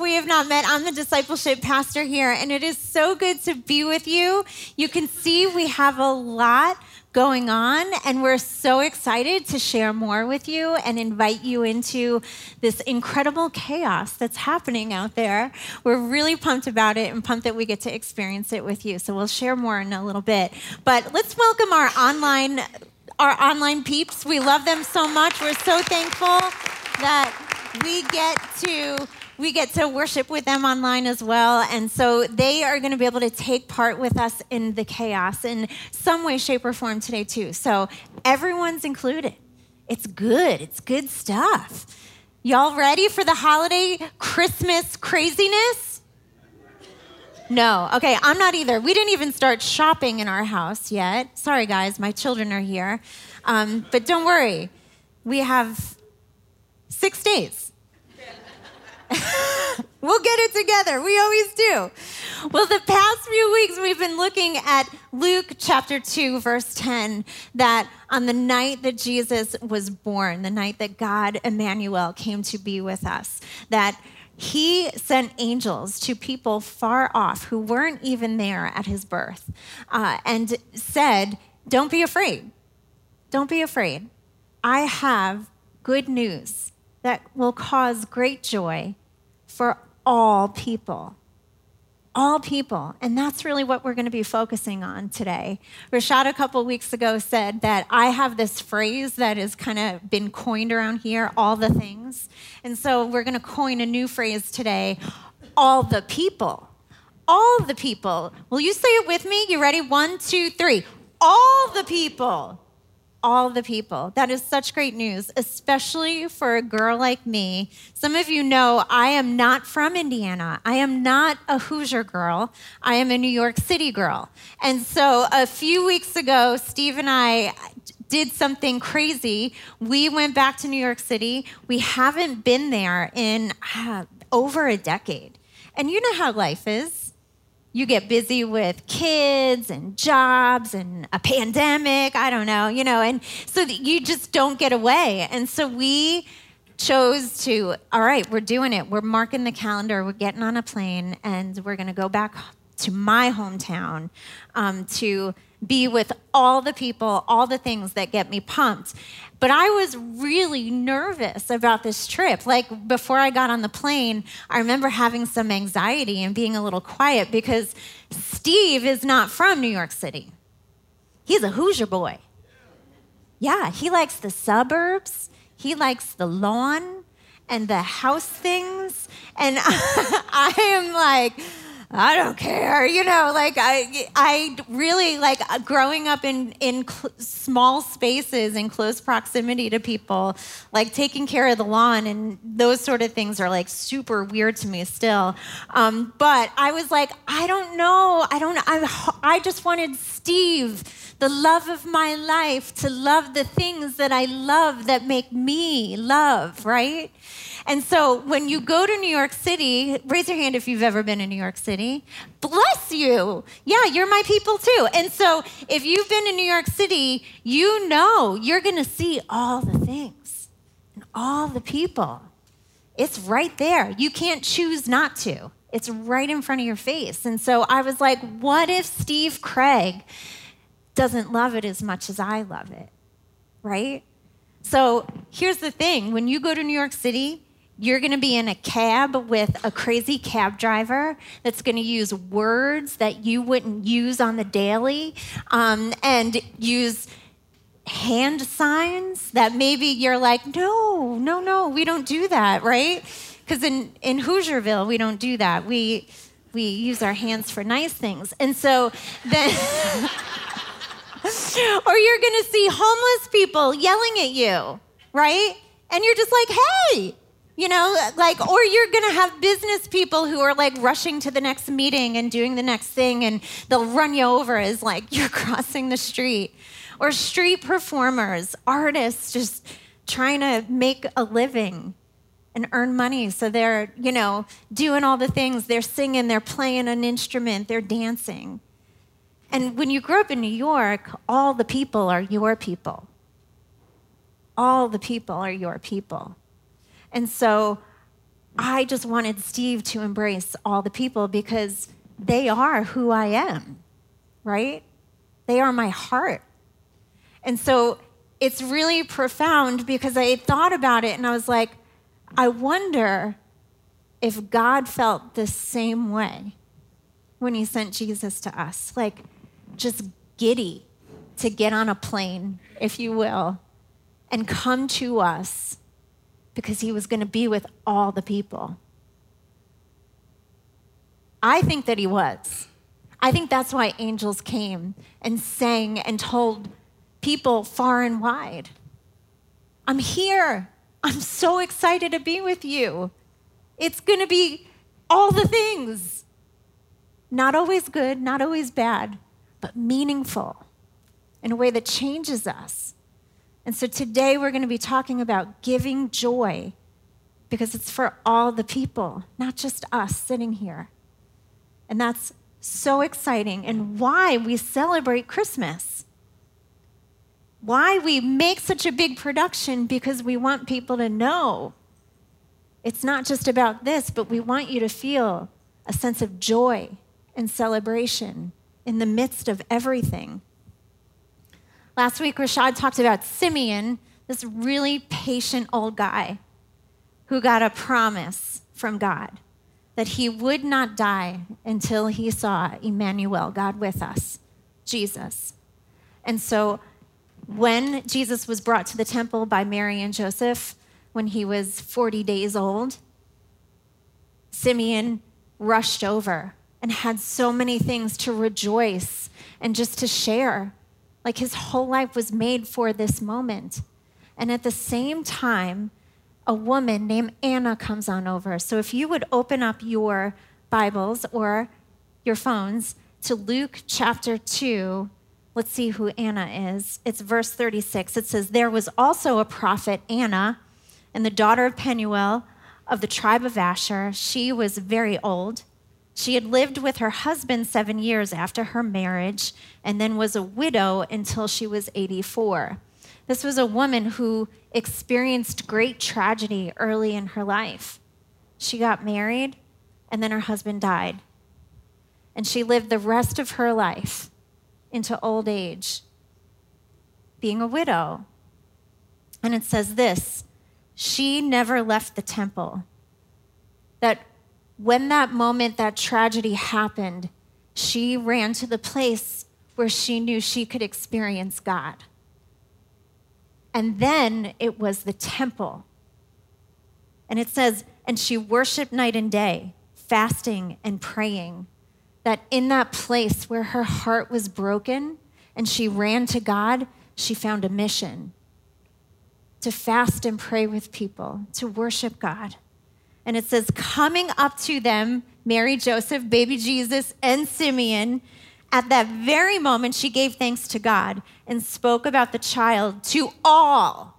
we have not met, I'm the discipleship pastor here, and it is so good to be with you. You can see we have a lot going on, and we're so excited to share more with you and invite you into this incredible chaos that's happening out there. We're really pumped about it and pumped that we get to experience it with you. So we'll share more in a little bit. But let's welcome our online our online peeps. We love them so much. We're so thankful that we get to we get to worship with them online as well. And so they are going to be able to take part with us in the chaos in some way, shape, or form today, too. So everyone's included. It's good, it's good stuff. Y'all ready for the holiday Christmas craziness? No. Okay, I'm not either. We didn't even start shopping in our house yet. Sorry, guys, my children are here. Um, but don't worry, we have six days we'll get it together. We always do. Well, the past few weeks we've been looking at Luke chapter 2, verse 10, that on the night that Jesus was born, the night that God, Emmanuel, came to be with us, that he sent angels to people far off who weren't even there at his birth uh, and said, Don't be afraid. Don't be afraid. I have good news that will cause great joy for all people. All people. And that's really what we're going to be focusing on today. Rashad a couple weeks ago said that I have this phrase that has kind of been coined around here all the things. And so we're going to coin a new phrase today all the people. All the people. Will you say it with me? You ready? One, two, three. All the people all the people. That is such great news, especially for a girl like me. Some of you know I am not from Indiana. I am not a Hoosier girl. I am a New York City girl. And so a few weeks ago, Steve and I did something crazy. We went back to New York City. We haven't been there in uh, over a decade. And you know how life is you get busy with kids and jobs and a pandemic, I don't know, you know, and so you just don't get away. And so we chose to, all right, we're doing it. We're marking the calendar, we're getting on a plane, and we're going to go back to my hometown um, to be with all the people, all the things that get me pumped. But I was really nervous about this trip. Like before I got on the plane, I remember having some anxiety and being a little quiet because Steve is not from New York City. He's a Hoosier boy. Yeah, he likes the suburbs, he likes the lawn and the house things. And I am like, I don't care, you know, like I, I really like uh, growing up in, in cl- small spaces in close proximity to people, like taking care of the lawn and those sort of things are like super weird to me still. Um, but I was like, I don't know. I don't, I, I just wanted Steve, the love of my life, to love the things that I love that make me love, right? And so when you go to New York City, raise your hand if you've ever been in New York City. Bless you. Yeah, you're my people too. And so if you've been in New York City, you know you're going to see all the things and all the people. It's right there. You can't choose not to. It's right in front of your face. And so I was like, what if Steve Craig doesn't love it as much as I love it? Right? So here's the thing when you go to New York City, you're going to be in a cab with a crazy cab driver that's going to use words that you wouldn't use on the daily um, and use hand signs that maybe you're like, no, no, no, we don't do that, right? Because in, in Hoosierville, we don't do that. We, we use our hands for nice things. And so then. or you're going to see homeless people yelling at you, right? And you're just like, hey, you know, like, or you're going to have business people who are like rushing to the next meeting and doing the next thing, and they'll run you over as like you're crossing the street. Or street performers, artists just trying to make a living and earn money. So they're, you know, doing all the things. They're singing, they're playing an instrument, they're dancing. And when you grow up in New York, all the people are your people. All the people are your people. And so I just wanted Steve to embrace all the people because they are who I am, right? They are my heart. And so it's really profound because I thought about it and I was like, I wonder if God felt the same way when he sent Jesus to us. Like, just giddy to get on a plane, if you will, and come to us because he was going to be with all the people. I think that he was. I think that's why angels came and sang and told people far and wide I'm here. I'm so excited to be with you. It's going to be all the things. Not always good, not always bad, but meaningful in a way that changes us. And so today we're going to be talking about giving joy because it's for all the people, not just us sitting here. And that's so exciting and why we celebrate Christmas. Why we make such a big production because we want people to know it's not just about this, but we want you to feel a sense of joy and celebration in the midst of everything. Last week, Rashad talked about Simeon, this really patient old guy who got a promise from God that he would not die until he saw Emmanuel, God with us, Jesus. And so when Jesus was brought to the temple by Mary and Joseph, when he was 40 days old, Simeon rushed over and had so many things to rejoice and just to share. Like his whole life was made for this moment. And at the same time, a woman named Anna comes on over. So if you would open up your Bibles or your phones to Luke chapter 2, let's see who Anna is. It's verse 36. It says, There was also a prophet, Anna, and the daughter of Penuel of the tribe of Asher. She was very old she had lived with her husband seven years after her marriage and then was a widow until she was 84. This was a woman who experienced great tragedy early in her life. She got married and then her husband died. And she lived the rest of her life into old age being a widow. And it says this she never left the temple. That when that moment, that tragedy happened, she ran to the place where she knew she could experience God. And then it was the temple. And it says, and she worshiped night and day, fasting and praying. That in that place where her heart was broken and she ran to God, she found a mission to fast and pray with people, to worship God. And it says, coming up to them, Mary, Joseph, baby Jesus, and Simeon, at that very moment, she gave thanks to God and spoke about the child to all.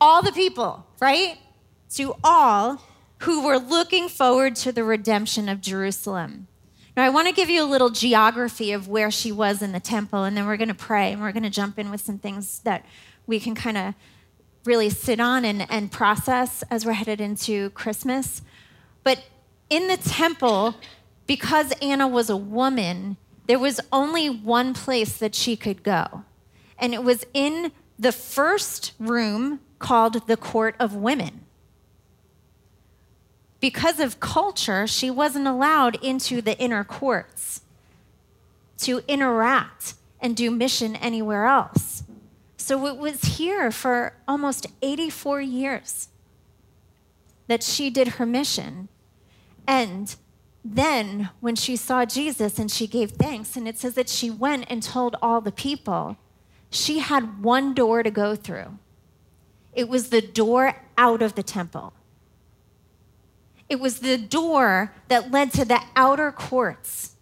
All the people, right? To all who were looking forward to the redemption of Jerusalem. Now, I want to give you a little geography of where she was in the temple, and then we're going to pray and we're going to jump in with some things that we can kind of really sit on and, and process as we're headed into Christmas. But in the temple, because Anna was a woman, there was only one place that she could go. And it was in the first room called the Court of Women. Because of culture, she wasn't allowed into the inner courts to interact and do mission anywhere else. So it was here for almost 84 years that she did her mission. And then when she saw Jesus and she gave thanks, and it says that she went and told all the people, she had one door to go through. It was the door out of the temple. It was the door that led to the outer courts,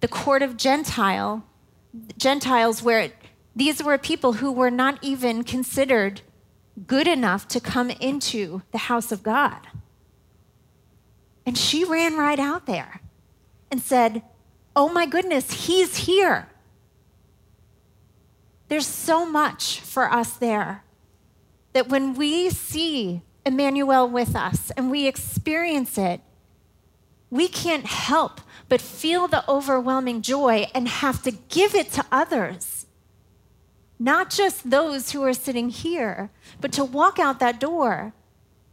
the court of Gentile, Gentiles, where these were people who were not even considered good enough to come into the house of God. And she ran right out there and said, Oh my goodness, he's here. There's so much for us there that when we see Emmanuel with us and we experience it, we can't help but feel the overwhelming joy and have to give it to others. Not just those who are sitting here, but to walk out that door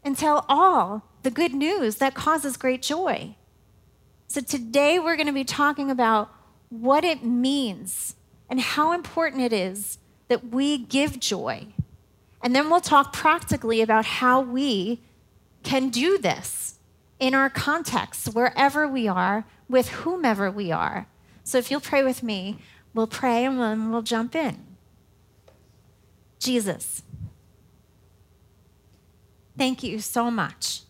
and tell all the good news that causes great joy. So today we're going to be talking about what it means and how important it is that we give joy. And then we'll talk practically about how we can do this in our context, wherever we are, with whomever we are. So if you'll pray with me, we'll pray and then we'll jump in. Jesus, thank you so much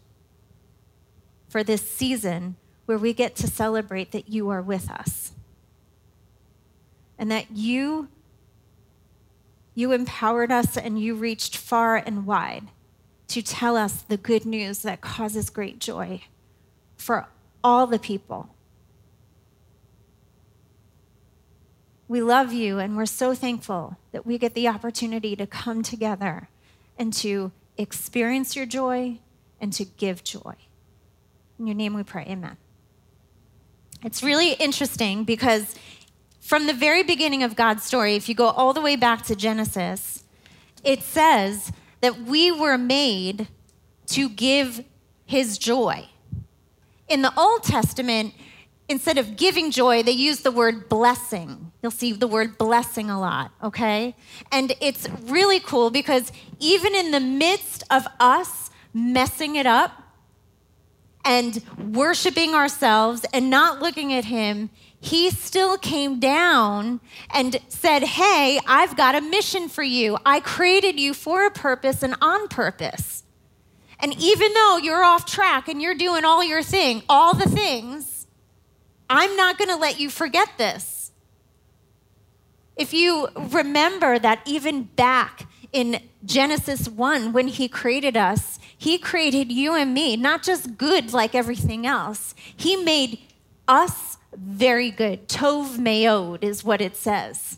for this season where we get to celebrate that you are with us and that you you empowered us and you reached far and wide to tell us the good news that causes great joy for all the people. We love you and we're so thankful that we get the opportunity to come together and to experience your joy and to give joy. In your name we pray, amen. It's really interesting because from the very beginning of God's story, if you go all the way back to Genesis, it says that we were made to give his joy. In the Old Testament, instead of giving joy, they use the word blessing. You'll see the word blessing a lot, okay? And it's really cool because even in the midst of us messing it up and worshiping ourselves and not looking at him, he still came down and said, Hey, I've got a mission for you. I created you for a purpose and on purpose. And even though you're off track and you're doing all your thing, all the things, I'm not going to let you forget this. If you remember that even back in Genesis 1, when he created us, he created you and me, not just good like everything else. He made us very good. Tov meod is what it says.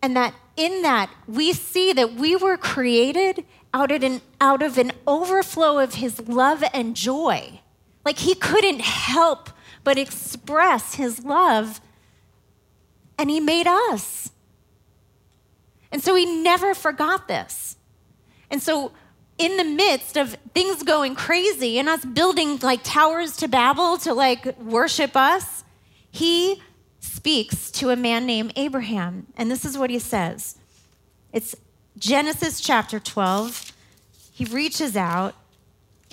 And that in that, we see that we were created out of an, out of an overflow of his love and joy. Like he couldn't help but express his love, and he made us. And so he never forgot this. And so in the midst of things going crazy and us building like towers to Babel to like worship us, he speaks to a man named Abraham. And this is what he says it's Genesis chapter 12. He reaches out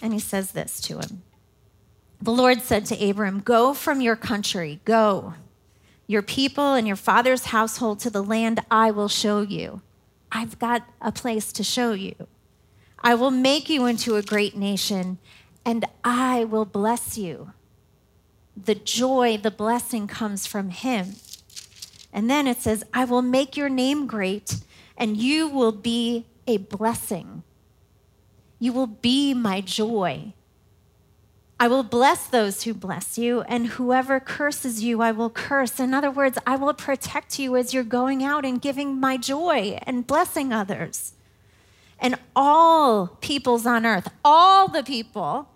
and he says this to him The Lord said to Abram, Go from your country, go, your people and your father's household to the land I will show you. I've got a place to show you. I will make you into a great nation, and I will bless you. The joy, the blessing comes from him. And then it says, I will make your name great, and you will be a blessing. You will be my joy. I will bless those who bless you, and whoever curses you, I will curse. In other words, I will protect you as you're going out and giving my joy and blessing others and all peoples on earth, all the people,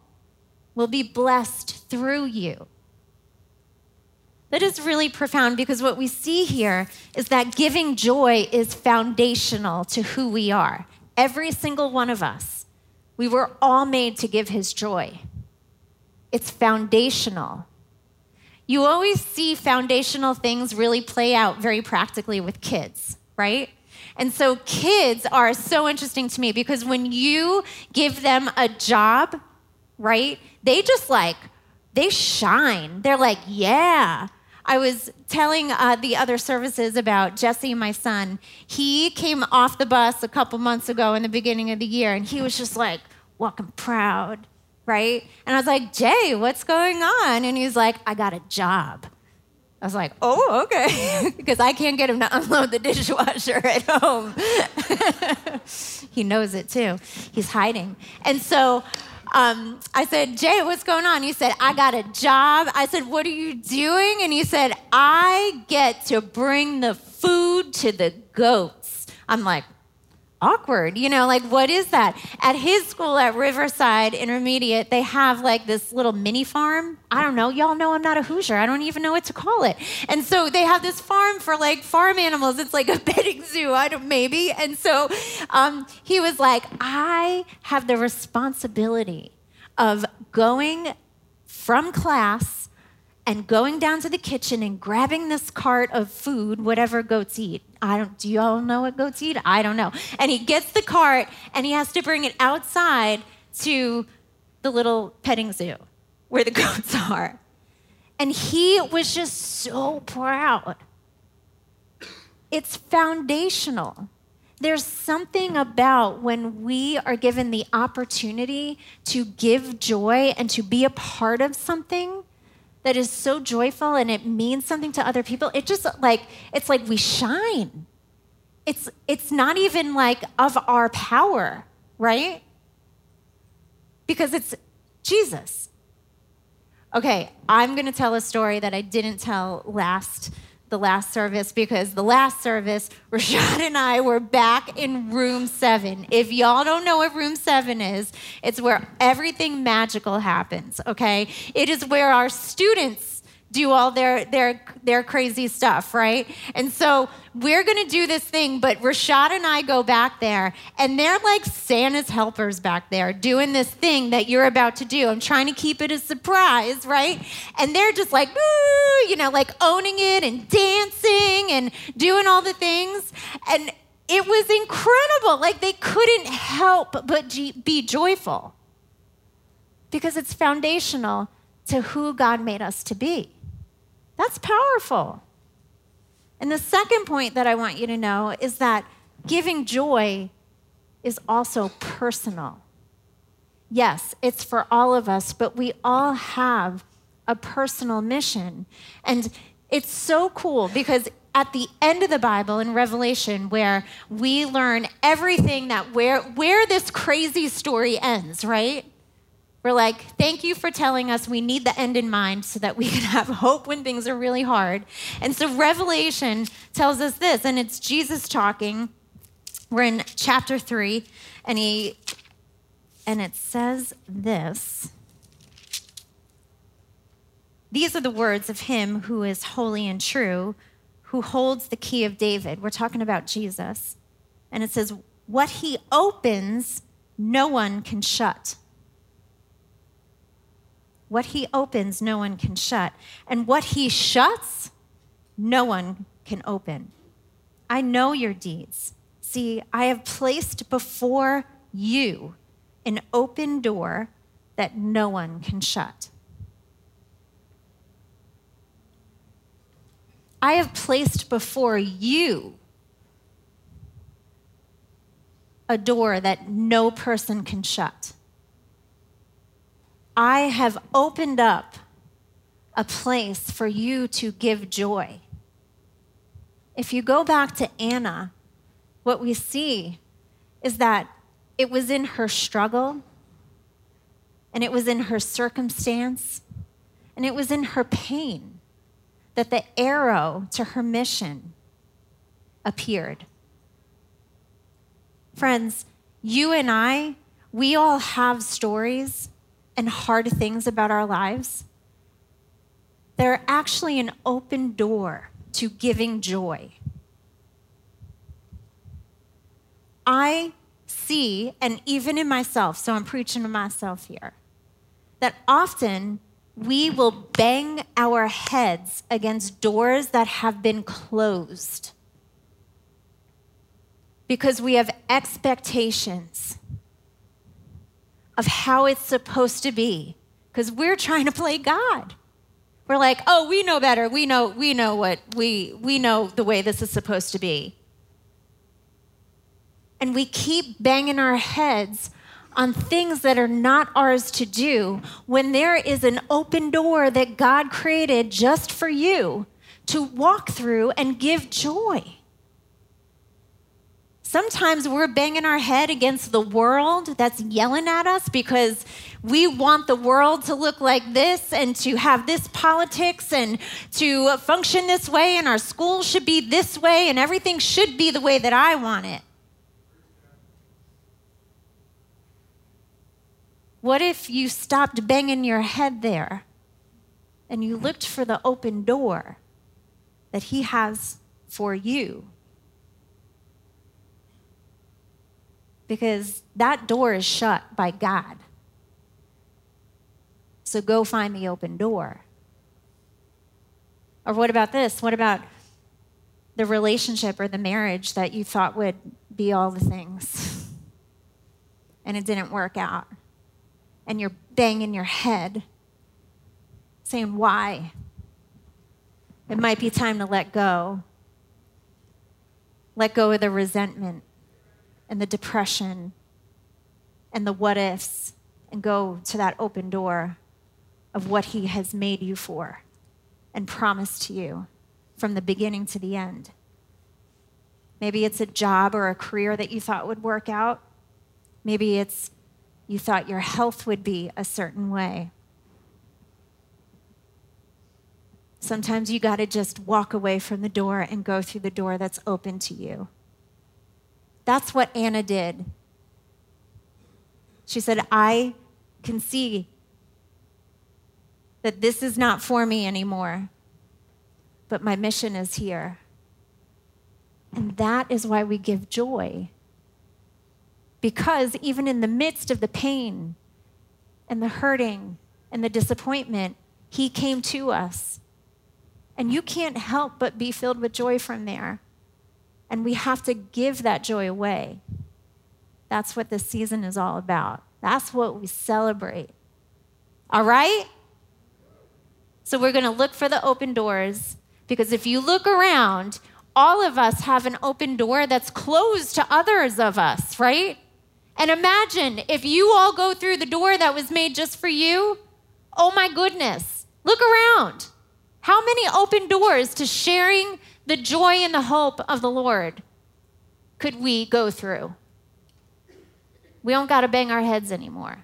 will be blessed through you. That is really profound because what we see here is that giving joy is foundational to who we are. Every single one of us, we were all made to give his joy. It's foundational. You always see foundational things really play out very practically with kids, right? And so kids are so interesting to me because when you give them a job, right, they just like, they shine. They're like, yeah. I was telling uh, the other services about Jesse, my son. He came off the bus a couple months ago in the beginning of the year, and he was just like walking proud, right? And I was like, Jay, what's going on? And he's like, I got a job. I was like, oh, okay, because I can't get him to unload the dishwasher at home. he knows it too. He's hiding. And so um, I said, Jay, what's going on? He said, I got a job. I said, what are you doing? And he said, I get to bring the food to the goats. I'm like, awkward. You know, like, what is that? At his school at Riverside Intermediate, they have like this little mini farm. I don't know. Y'all know I'm not a Hoosier. I don't even know what to call it. And so they have this farm for like farm animals. It's like a petting zoo, I don't, maybe. And so um, he was like, I have the responsibility of going from class and going down to the kitchen and grabbing this cart of food, whatever goats eat. I don't, do you all know what goats eat? I don't know. And he gets the cart and he has to bring it outside to the little petting zoo where the goats are. And he was just so proud. It's foundational. There's something about when we are given the opportunity to give joy and to be a part of something that is so joyful and it means something to other people, it just like, it's like we shine. It's, it's not even like of our power, right? Because it's Jesus. Okay, I'm going to tell a story that I didn't tell last the last service because the last service, Rashad and I were back in room seven. If y'all don't know what room seven is, it's where everything magical happens, okay? It is where our students do all their their their crazy stuff, right? And so we're gonna do this thing, but Rashad and I go back there, and they're like Santa's helpers back there doing this thing that you're about to do. I'm trying to keep it a surprise, right? And they're just like, you know, like owning it and dancing and doing all the things. And it was incredible. Like they couldn't help but be joyful because it's foundational to who God made us to be. That's powerful. And the second point that I want you to know is that giving joy is also personal. Yes, it's for all of us, but we all have a personal mission. And it's so cool because at the end of the Bible in Revelation, where we learn everything that where, where this crazy story ends, right? We're like, thank you for telling us we need the end in mind so that we can have hope when things are really hard. And so Revelation tells us this, and it's Jesus talking. We're in chapter three, and he and it says this. These are the words of him who is holy and true, who holds the key of David. We're talking about Jesus. And it says, What he opens, no one can shut what he opens, no one can shut. And what he shuts, no one can open. I know your deeds. See, I have placed before you an open door that no one can shut. I have placed before you a door that no person can shut. I have opened up a place for you to give joy. If you go back to Anna, what we see is that it was in her struggle, and it was in her circumstance, and it was in her pain that the arrow to her mission appeared. Friends, you and I, we all have stories and hard things about our lives, they're actually an open door to giving joy. I see, and even in myself, so I'm preaching to myself here, that often we will bang our heads against doors that have been closed because we have expectations of how it's supposed to be because we're trying to play God. We're like, "Oh, we know better. We know we know what we we know the way this is supposed to be." And we keep banging our heads on things that are not ours to do when there is an open door that God created just for you to walk through and give joy. Sometimes we're banging our head against the world that's yelling at us because we want the world to look like this and to have this politics and to function this way, and our school should be this way, and everything should be the way that I want it. What if you stopped banging your head there and you looked for the open door that He has for you? Because that door is shut by God. So go find the open door. Or what about this? What about the relationship or the marriage that you thought would be all the things and it didn't work out? And you're banging your head saying, Why? It might be time to let go. Let go of the resentment and the depression and the what ifs and go to that open door of what He has made you for and promised to you from the beginning to the end. Maybe it's a job or a career that you thought would work out. Maybe it's you thought your health would be a certain way. Sometimes you got to just walk away from the door and go through the door that's open to you. That's what Anna did. She said, I can see that this is not for me anymore, but my mission is here. And that is why we give joy. Because even in the midst of the pain and the hurting and the disappointment, He came to us. And you can't help but be filled with joy from there. And we have to give that joy away. That's what this season is all about. That's what we celebrate. All right? So we're going to look for the open doors because if you look around, all of us have an open door that's closed to others of us, right? And imagine if you all go through the door that was made just for you. Oh my goodness. Look around. How many open doors to sharing the joy and the hope of the Lord could we go through? We don't got to bang our heads anymore.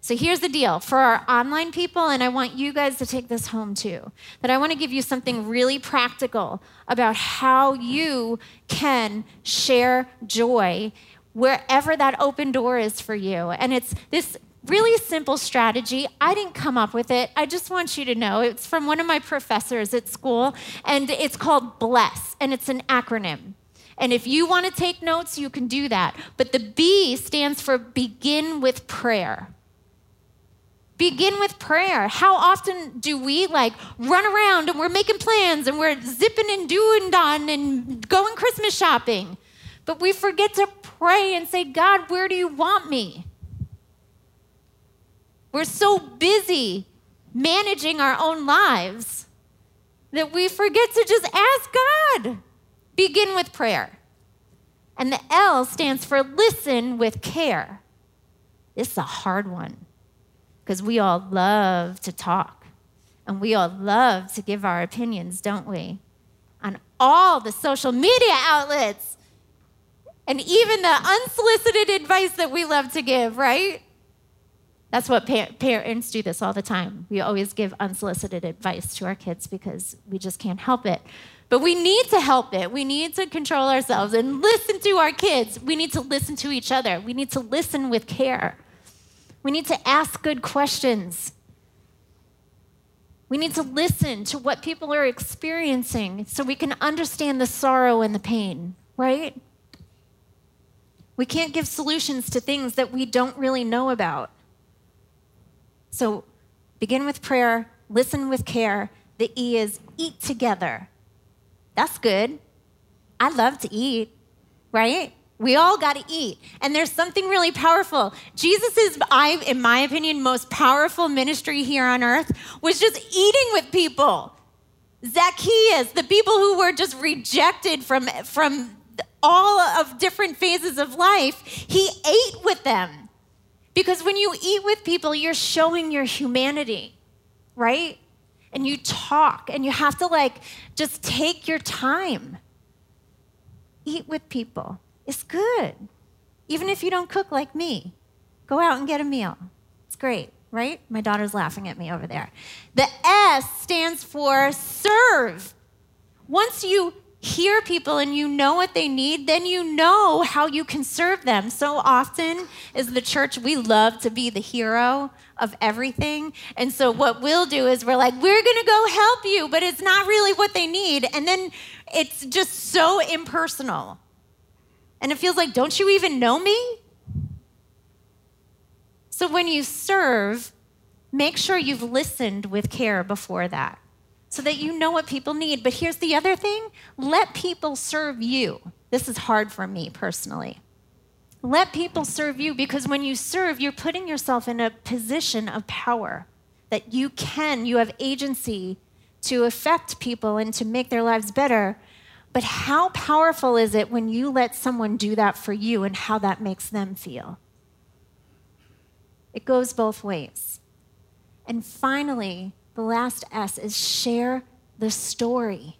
So here's the deal for our online people, and I want you guys to take this home too. That I want to give you something really practical about how you can share joy wherever that open door is for you. And it's this really simple strategy. I didn't come up with it. I just want you to know it's from one of my professors at school, and it's called BLESS, and it's an acronym. And if you want to take notes, you can do that. But the B stands for begin with prayer. Begin with prayer. How often do we like run around and we're making plans and we're zipping and doing done and going Christmas shopping? But we forget to pray and say, God, where do you want me? We're so busy managing our own lives that we forget to just ask God. Begin with prayer. And the L stands for listen with care. This is a hard one because we all love to talk and we all love to give our opinions, don't we? On all the social media outlets and even the unsolicited advice that we love to give, right? That's what pa- parents do this all the time. We always give unsolicited advice to our kids because we just can't help it. But we need to help it. We need to control ourselves and listen to our kids. We need to listen to each other. We need to listen with care. We need to ask good questions. We need to listen to what people are experiencing so we can understand the sorrow and the pain, right? We can't give solutions to things that we don't really know about. So begin with prayer, listen with care. The E is eat together. That's good. I love to eat, right? We all got to eat. And there's something really powerful. Jesus is, I, in my opinion, most powerful ministry here on earth was just eating with people. Zacchaeus, the people who were just rejected from, from all of different phases of life, he ate with them. Because when you eat with people, you're showing your humanity, right? And you talk, and you have to like just take your time. Eat with people. It's good. Even if you don't cook like me, go out and get a meal. It's great, right? My daughter's laughing at me over there. The S stands for serve. Once you hear people and you know what they need, then you know how you can serve them. So often, as the church, we love to be the hero of everything. And so, what we'll do is we're like, we're going to go help you, but it's not really what they need. And then it's just so impersonal. And it feels like, don't you even know me? So, when you serve, make sure you've listened with care before that so that you know what people need. But here's the other thing let people serve you. This is hard for me personally. Let people serve you because when you serve, you're putting yourself in a position of power that you can, you have agency to affect people and to make their lives better. But how powerful is it when you let someone do that for you and how that makes them feel? It goes both ways. And finally, the last S is share the story.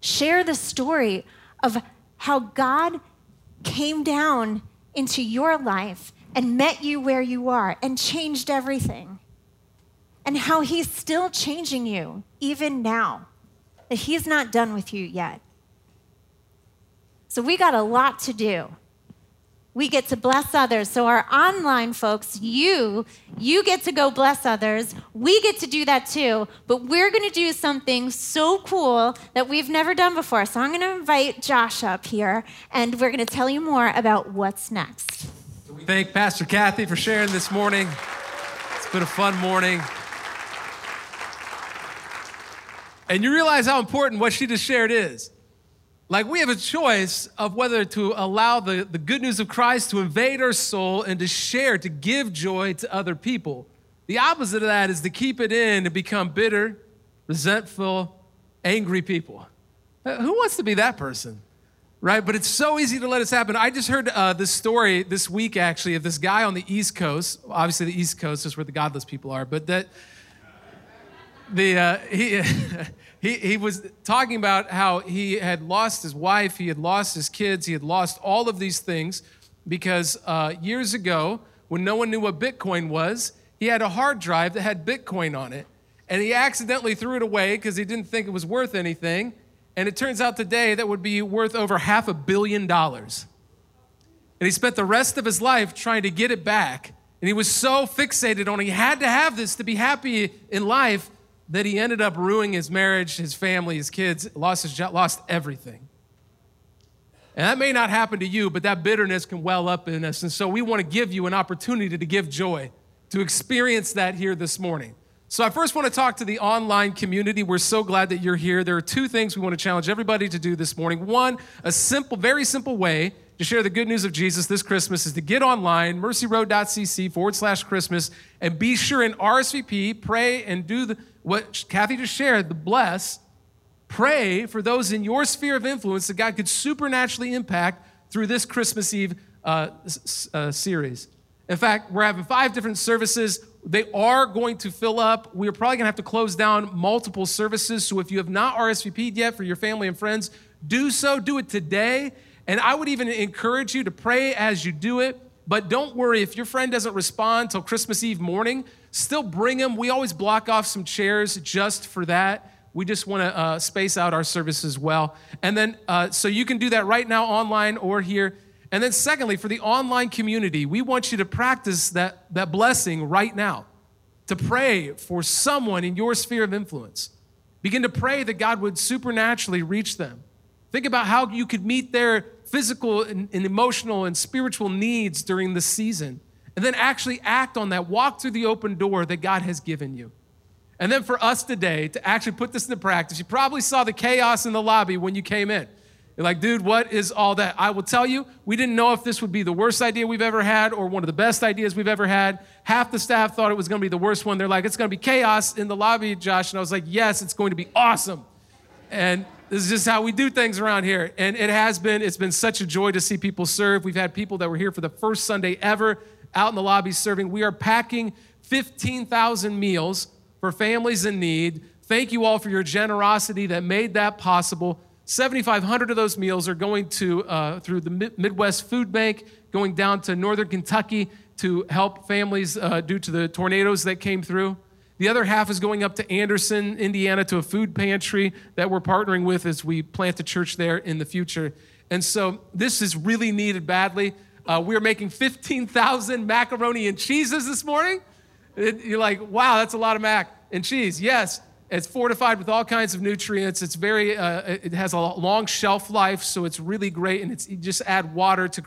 Share the story of how God came down into your life and met you where you are and changed everything. And how he's still changing you even now, that he's not done with you yet. So we got a lot to do we get to bless others. So our online folks, you, you get to go bless others. We get to do that too, but we're going to do something so cool that we've never done before. So I'm going to invite Josh up here and we're going to tell you more about what's next. We thank Pastor Kathy for sharing this morning. It's been a fun morning. And you realize how important what she just shared is. Like we have a choice of whether to allow the, the good news of Christ to invade our soul and to share, to give joy to other people. The opposite of that is to keep it in and become bitter, resentful, angry people. Uh, who wants to be that person? Right? But it's so easy to let this happen. I just heard uh, this story this week, actually, of this guy on the East Coast. Obviously, the East Coast is where the godless people are, but that the uh, he he, he was talking about how he had lost his wife, he had lost his kids, he had lost all of these things because uh, years ago, when no one knew what Bitcoin was, he had a hard drive that had Bitcoin on it. And he accidentally threw it away because he didn't think it was worth anything. And it turns out today that would be worth over half a billion dollars. And he spent the rest of his life trying to get it back. And he was so fixated on he had to have this to be happy in life that he ended up ruining his marriage, his family, his kids, lost his lost everything. And that may not happen to you, but that bitterness can well up in us. And so we want to give you an opportunity to give joy, to experience that here this morning. So I first want to talk to the online community. We're so glad that you're here. There are two things we want to challenge everybody to do this morning. One, a simple, very simple way to share the good news of Jesus this Christmas is to get online, mercyroad.cc forward slash Christmas, and be sure in RSVP, pray, and do the, what Kathy just shared, the bless. Pray for those in your sphere of influence that God could supernaturally impact through this Christmas Eve uh, uh, series. In fact, we're having five different services. They are going to fill up. We're probably going to have to close down multiple services. So if you have not RSVP'd yet for your family and friends, do so. Do it today. And I would even encourage you to pray as you do it. But don't worry if your friend doesn't respond till Christmas Eve morning, still bring them. We always block off some chairs just for that. We just want to uh, space out our service as well. And then, uh, so you can do that right now online or here. And then, secondly, for the online community, we want you to practice that, that blessing right now, to pray for someone in your sphere of influence. Begin to pray that God would supernaturally reach them. Think about how you could meet their physical and, and, emotional and spiritual needs during the season. And then actually act on that. Walk through the open door that God has given you. And then for us today to actually put this into practice, you probably saw the chaos in the lobby when you came in. You're like, dude, what is all that? I will tell you, we didn't know if this would be the worst idea we've ever had or one of the best ideas we've ever had. Half the staff thought it was going to be the worst one. They're like, it's going to be chaos in the lobby, Josh. And I was like, yes, it's going to be awesome. And this is just how we do things around here. And it has been, it's been such a joy to see people serve. We've had people that were here for the first Sunday ever out in the lobby serving. We are packing 15,000 meals for families in need. Thank you all for your generosity that made that possible. 7,500 of those meals are going to uh, through the Midwest Food Bank, going down to Northern Kentucky to help families uh, due to the tornadoes that came through. The other half is going up to Anderson, Indiana, to a food pantry that we're partnering with as we plant a church there in the future. And so this is really needed badly. Uh, we're making 15,000 macaroni and cheeses this morning. It, you're like, wow, that's a lot of mac and cheese. Yes, it's fortified with all kinds of nutrients. It's very, uh, it has a long shelf life, so it's really great. And it's you just add water to,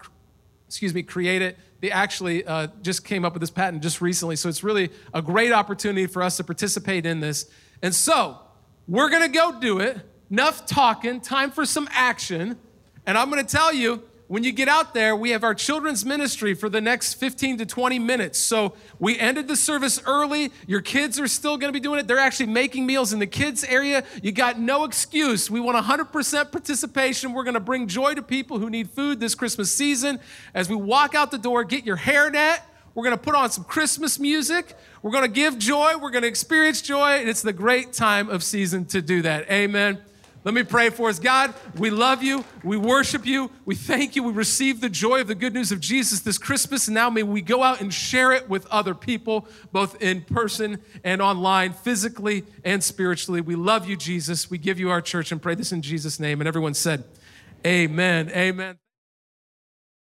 excuse me, create it. They actually uh, just came up with this patent just recently, so it's really a great opportunity for us to participate in this. And so we're gonna go do it. Enough talking. Time for some action. And I'm gonna tell you when you get out there, we have our children's ministry for the next 15 to 20 minutes. So we ended the service early. Your kids are still going to be doing it. They're actually making meals in the kids' area. You got no excuse. We want 100% participation. We're going to bring joy to people who need food this Christmas season. As we walk out the door, get your hair net. We're going to put on some Christmas music. We're going to give joy. We're going to experience joy. And it's the great time of season to do that. Amen. Let me pray for us. God, we love you. We worship you. We thank you. We receive the joy of the good news of Jesus this Christmas. And now may we go out and share it with other people, both in person and online, physically and spiritually. We love you, Jesus. We give you our church and pray this in Jesus' name. And everyone said, Amen. Amen.